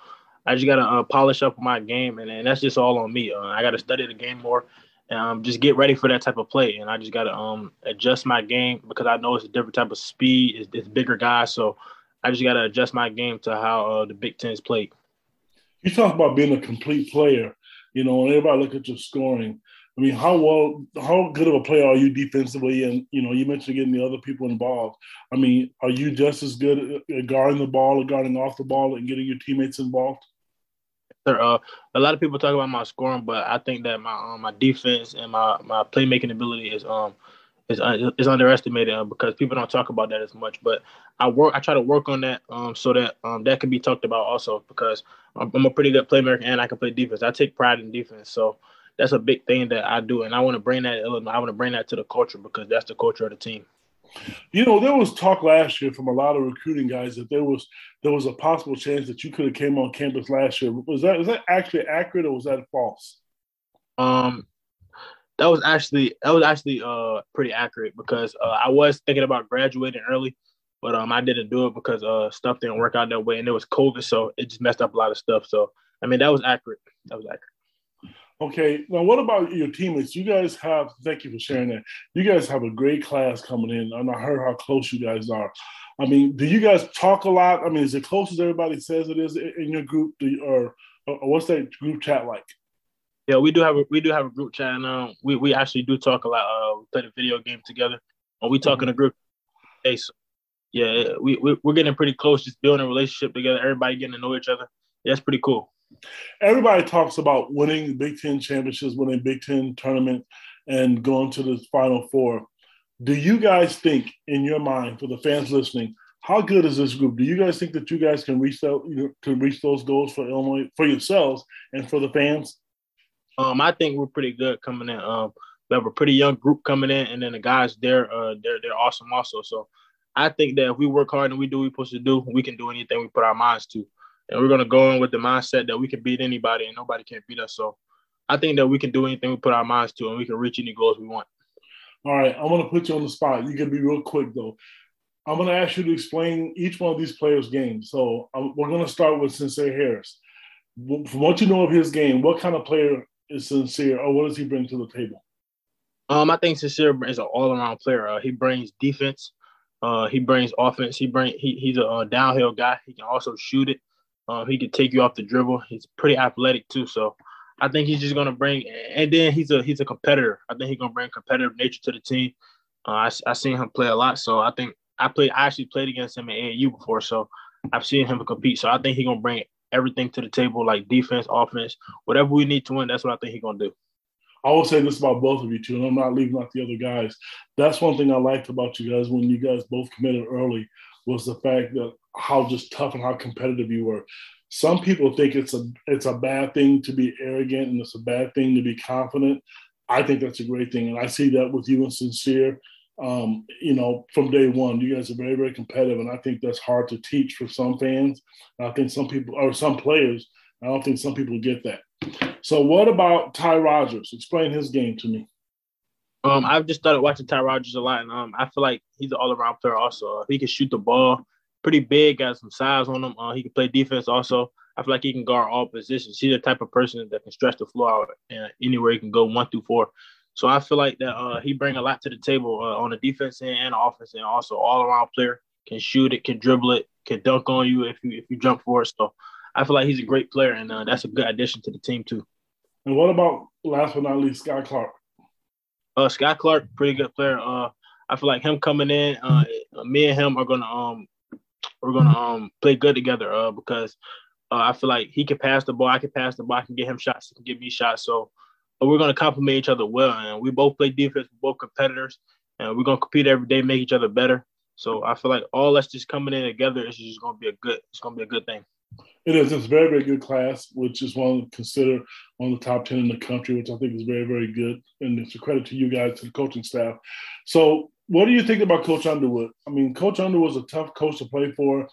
I just gotta uh, polish up my game, and, and that's just all on me. Uh, I gotta study the game more, and um, just get ready for that type of play. And I just got to um, adjust my game because I know it's a different type of speed. It's, it's bigger guys, so I just got to adjust my game to how uh, the Big Ten is played. You talk about being a complete player. You know, when everybody look at your scoring, I mean, how well, how good of a player are you defensively? And you know, you mentioned getting the other people involved. I mean, are you just as good at guarding the ball or guarding off the ball and getting your teammates involved? Sir, uh, a lot of people talk about my scoring, but I think that my um, my defense and my my playmaking ability is um is is underestimated uh, because people don't talk about that as much. But I work, I try to work on that um so that um that can be talked about also because I'm, I'm a pretty good playmaker and I can play defense. I take pride in defense, so that's a big thing that I do, and I want to bring that I want to bring that to the culture because that's the culture of the team. You know, there was talk last year from a lot of recruiting guys that there was there was a possible chance that you could have came on campus last year. Was that is that actually accurate or was that false? Um, that was actually that was actually uh pretty accurate because uh, I was thinking about graduating early, but um I didn't do it because uh stuff didn't work out that way and it was COVID, so it just messed up a lot of stuff. So I mean that was accurate. That was accurate. Okay, now what about your teammates? You guys have, thank you for sharing that. You guys have a great class coming in, and I heard how close you guys are. I mean, do you guys talk a lot? I mean, is it close as everybody says it is in your group, or, or what's that group chat like? Yeah, we do have a we do have a group chat, and um, we we actually do talk a lot. Uh, we play the video game together, and we talk mm-hmm. in a group. Hey, so yeah, we, we we're getting pretty close, just building a relationship together. Everybody getting to know each other. Yeah, it's pretty cool. Everybody talks about winning the Big Ten championships, winning Big Ten tournament, and going to the Final Four. Do you guys think, in your mind, for the fans listening, how good is this group? Do you guys think that you guys can reach that, you know, can reach those goals for Illinois, for yourselves, and for the fans? Um, I think we're pretty good coming in. Um, we have a pretty young group coming in, and then the guys they're uh, they're they're awesome also. So I think that if we work hard and we do what we're supposed to do, we can do anything we put our minds to and we're gonna go in with the mindset that we can beat anybody and nobody can beat us. So I think that we can do anything we put our minds to, and we can reach any goals we want. All right, I'm gonna put you on the spot. You can be real quick though. I'm gonna ask you to explain each one of these players' games. So um, we're gonna start with Sencire Harris. From what you know of his game, what kind of player is Sencire, or what does he bring to the table? Um, I think Sencire is an all-around player. Uh, he brings defense. Uh, he brings offense. He bring he, he's a uh, downhill guy. He can also shoot it. Um, he can take you off the dribble. He's pretty athletic too, so I think he's just gonna bring. And then he's a he's a competitor. I think he's gonna bring competitive nature to the team. Uh, I I seen him play a lot, so I think I played. I actually played against him at AAU before, so I've seen him compete. So I think he's gonna bring everything to the table, like defense, offense, whatever we need to win. That's what I think he's gonna do. I will say this about both of you too, and I'm not leaving out the other guys. That's one thing I liked about you guys when you guys both committed early was the fact that how just tough and how competitive you were. Some people think it's a it's a bad thing to be arrogant and it's a bad thing to be confident. I think that's a great thing, and I see that with you and Sencire. Um, you know, from day one, you guys are very very competitive, and I think that's hard to teach for some fans. I think some people or some players. I don't think some people get that. So, what about Ty Rodgers? Explain his game to me. Um, I've just started watching Ty Rodgers a lot, and um, I feel like he's an all-around player. Also, uh, he can shoot the ball, pretty big, got some size on him. Uh, he can play defense. Also, I feel like he can guard all positions. He's the type of person that can stretch the floor out uh, anywhere he can go one through four. So I feel like that uh, he bring a lot to the table uh, on the defense end and offense, and also all-around player. Can shoot it, can dribble it, can dunk on you if you if you jump for it. So I feel like he's a great player, and uh, that's a good addition to the team too. And what about last but not least, Skyy Clark? Uh, Skyy Clark, pretty good player. Uh, I feel like him coming in, uh, me and him are gonna um, we're gonna um play good together. Uh, because uh, I feel like he can pass the ball, I can pass the ball, I can get him shots, he can give me shots. So uh, we're gonna complement each other well, and we both play defense, we're both competitors, and we're gonna compete every day, make each other better. So I feel like all us just coming in together is just gonna be a good, it's gonna be a good thing. It is. It's a very, very good class, which is one considered one of the top 10 in the country, which I think is very, very good. And it's a credit to you guys, to the coaching staff. So, what do you think about Coach Underwood? I mean, Coach Underwood Underwood's a tough coach to play for.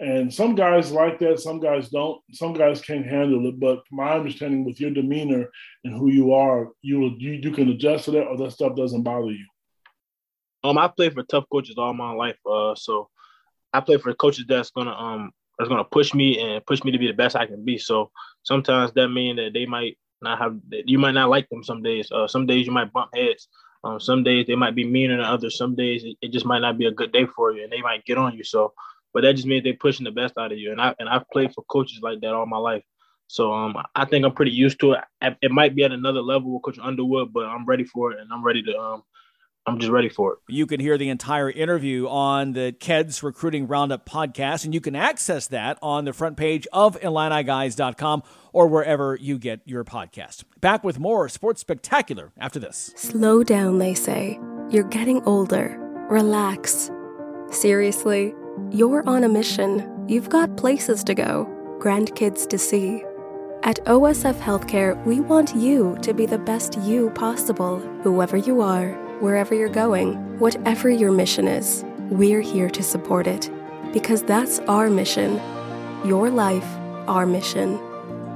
And some guys like that, some guys don't. Some guys can't handle it. But my understanding, with your demeanor and who you are, you you, you can adjust to that, or that stuff doesn't bother you. Um, I played for tough coaches all my life. Uh, so I play for coaches that's gonna um that's gonna push me and push me to be the best I can be. So sometimes that means that they might not have you might not like them some days. Uh, some days you might bump heads. Um, some days they might be meaner than others. Some days it, it, just might not be a good day for you, and they might get on you. So, but that just means they're pushing the best out of you. And I and I've played for coaches like that all my life. So um, I think I'm pretty used to it. It might be at another level with Coach Underwood, but I'm ready for it, and I'm ready to um, I'm just ready for it. You can hear the entire interview on the Ked's Recruiting Roundup podcast, and you can access that on the front page of IlliniGuys.com or wherever you get your podcast. Back with more Sports Spectacular after this. Slow down, they say. You're getting older. Relax. Seriously, you're on a mission. You've got places to go, grandkids to see. At OSF Healthcare, we want you to be the best you possible, whoever you are wherever you're going, whatever your mission is, we're here to support it. Because that's our mission. Your life, our mission.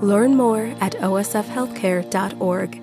Learn more at osfhealthcare.org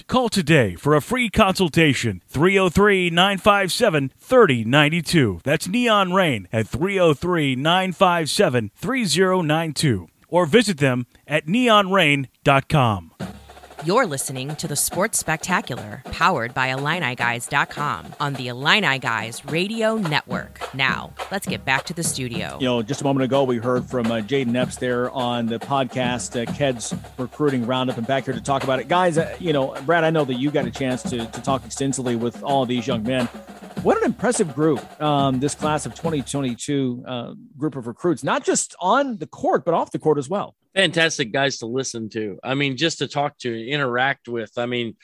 Call today for a free consultation 303 957 3092. That's Neon Rain at 303 957 3092. Or visit them at neonrain.com. You're listening to the Sports Spectacular, powered by IlliniGuys.com on the Illini Guys Radio Network. Now, let's get back to the studio. You know, just a moment ago, we heard from uh, Jayden Epps there on the podcast, uh, Ked's Recruiting Roundup, and back here to talk about it. Guys, uh, you know, Brad, I know that you got a chance to, to talk extensively with all these young men. What an impressive group, um, this class of 2022 uh, group of recruits, not just on the court, but off the court as well fantastic guys to listen to. I mean, just to talk to, interact with. I mean,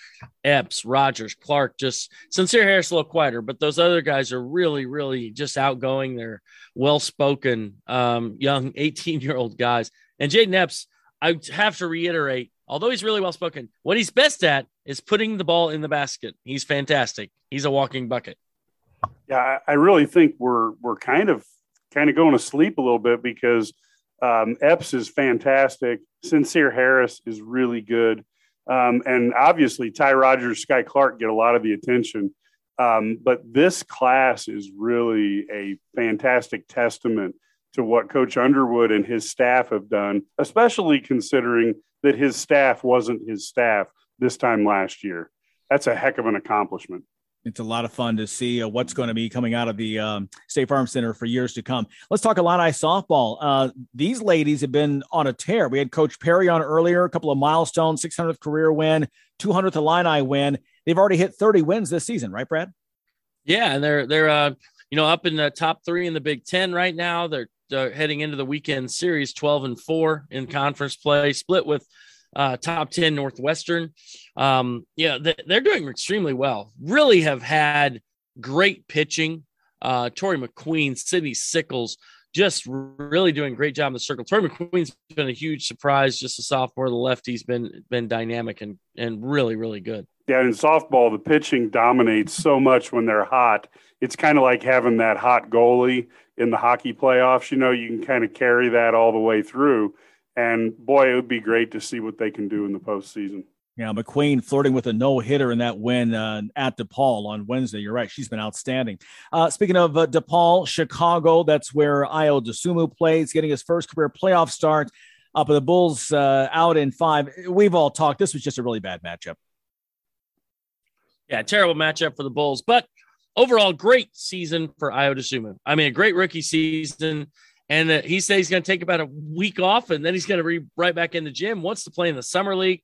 Epps, Rodgers, Clark, just Sencire Harris a little quieter, but those other guys are really, really just outgoing. They're well spoken, um, young 18 year old guys. And Jayden Epps, I have to reiterate, although he's really well spoken, what he's best at is putting the ball in the basket. He's fantastic. He's a walking bucket. Yeah, I really think we're we're kind of kind of going to sleep a little bit because – um, Epps is fantastic. Sencire Harris is really good. Um, and obviously, Ty Rodgers, Skyy Clark get a lot of the attention. Um, but this class is really a fantastic testament to what Coach Underwood and his staff have done, especially considering that his staff wasn't his staff this time last year. That's a heck of an accomplishment it's a lot of fun to see uh, what's going to be coming out of the um, State Farm Center for years to come. Let's talk Illini softball. Uh, these ladies have been on a tear. We had Coach Perry on earlier, a couple of milestones, 600th career win, 200th Illini win. They've already hit 30 wins this season, right, Brad? Yeah, and they're they're uh, you know up in the top three in the Big Ten right now. They're, they're heading into the weekend series, 12 and four in conference play, split with uh, top 10 Northwestern. Um, yeah, they're doing extremely well. Really have had great pitching. Uh, Tori McQueen, Sydney Sickels, just really doing a great job in the circle. Tori McQueen's been a huge surprise, just a sophomore. The lefty's been been dynamic and and really really good. Yeah, in softball, the pitching dominates so much when they're hot. It's kind of like having that hot goalie in the hockey playoffs. You know, you can kind of carry that all the way through. And boy, it would be great to see what they can do in the postseason. Yeah, McQueen flirting with a no hitter in that win uh, at DePaul on Wednesday. You're right; she's been outstanding. Uh, speaking of uh, DePaul, Chicago, that's where Ayo Dosunmu plays, getting his first career playoff start. Up the Bulls uh, out in five. We've all talked. This was just a really bad matchup. Yeah, terrible matchup for the Bulls, but overall, great season for Ayo Dosunmu. I mean, a great rookie season. And uh, he says he's going to take about a week off and then he's going to be right back in the gym, wants to play in the summer league.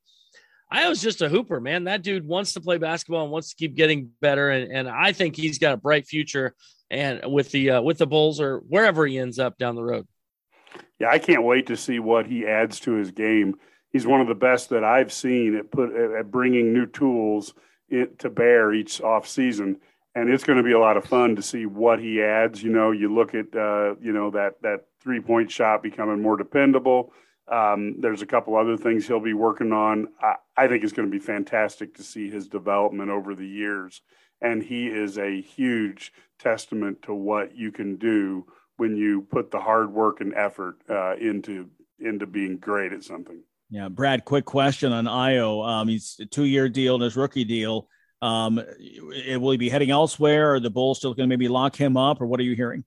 I was just a hooper, man. That dude wants to play basketball and wants to keep getting better. And, and I think he's got a bright future and with the uh, with the Bulls or wherever he ends up down the road. Yeah, I can't wait to see what he adds to his game. He's one of the best that I've seen at put at bringing new tools to bear each off season and it's going to be a lot of fun to see what he adds. You know, you look at uh, you know that that three point shot becoming more dependable. Um, there's a couple other things he'll be working on. I, I think it's going to be fantastic to see his development over the years. And he is a huge testament to what you can do when you put the hard work and effort uh, into into being great at something. Yeah, Brad. Quick question on Ayo. Um, he's a two-year deal and his rookie deal. Um, will he be heading elsewhere, or the Bulls still going to maybe lock him up, or what are you hearing?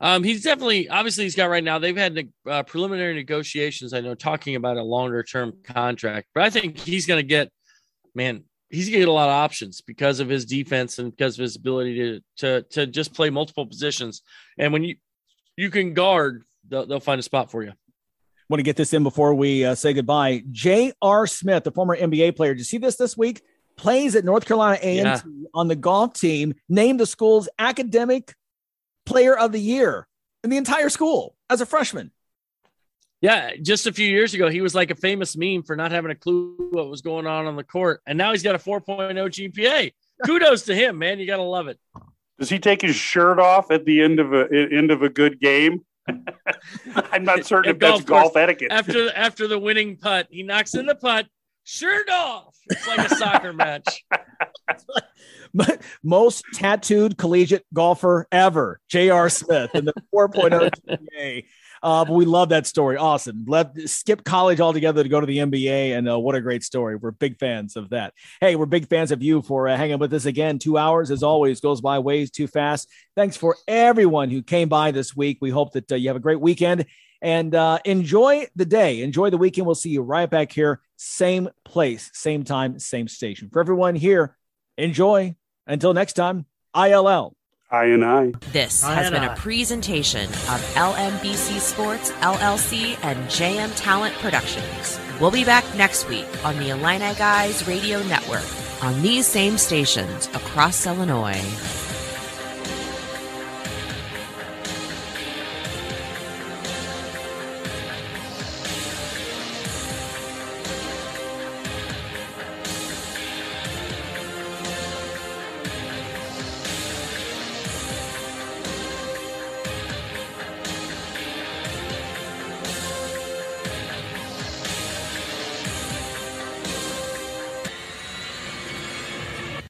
Um, he's definitely, obviously, he's got right now. They've had uh, preliminary negotiations. I know talking about a longer term contract, but I think he's going to get, man, he's going to get a lot of options because of his defense and because of his ability to to to just play multiple positions. And when you you can guard, they'll, they'll find a spot for you. Want to get this in before we uh, say goodbye. J.R. Smith, the former NBA player, did you see this this week? Plays at North Carolina A&T yeah. on the golf team, named the school's academic player of the year in the entire school as a freshman. Yeah, just a few years ago, he was like a famous meme for not having a clue what was going on on the court, and now he's got a 4.0 GPA. Kudos to him, man! You gotta love it. Does he take his shirt off at the end of a end of a good game? I'm not certain if that's golf, golf etiquette. After after the winning putt, he knocks in the putt, shirt off. It's like a soccer match. most tattooed collegiate golfer ever, J.R. Smith, in the 4.0 GPA. Uh, but we love that story. Awesome. Left skip college altogether to go to the NBA, and uh, what a great story. We're big fans of that. Hey, we're big fans of you for uh, hanging with us again. Two hours, as always, goes by ways too fast. Thanks for everyone who came by this week. We hope that uh, you have a great weekend and uh, enjoy the day. Enjoy the weekend. We'll see you right back here, same place, same time, same station. For everyone here, enjoy. Until next time, ILL. I and I. This I has been I. a presentation of LMBC Sports, LLC, and JM Talent Productions. We'll be back next week on the Illini Guys Radio Network on these same stations across Illinois.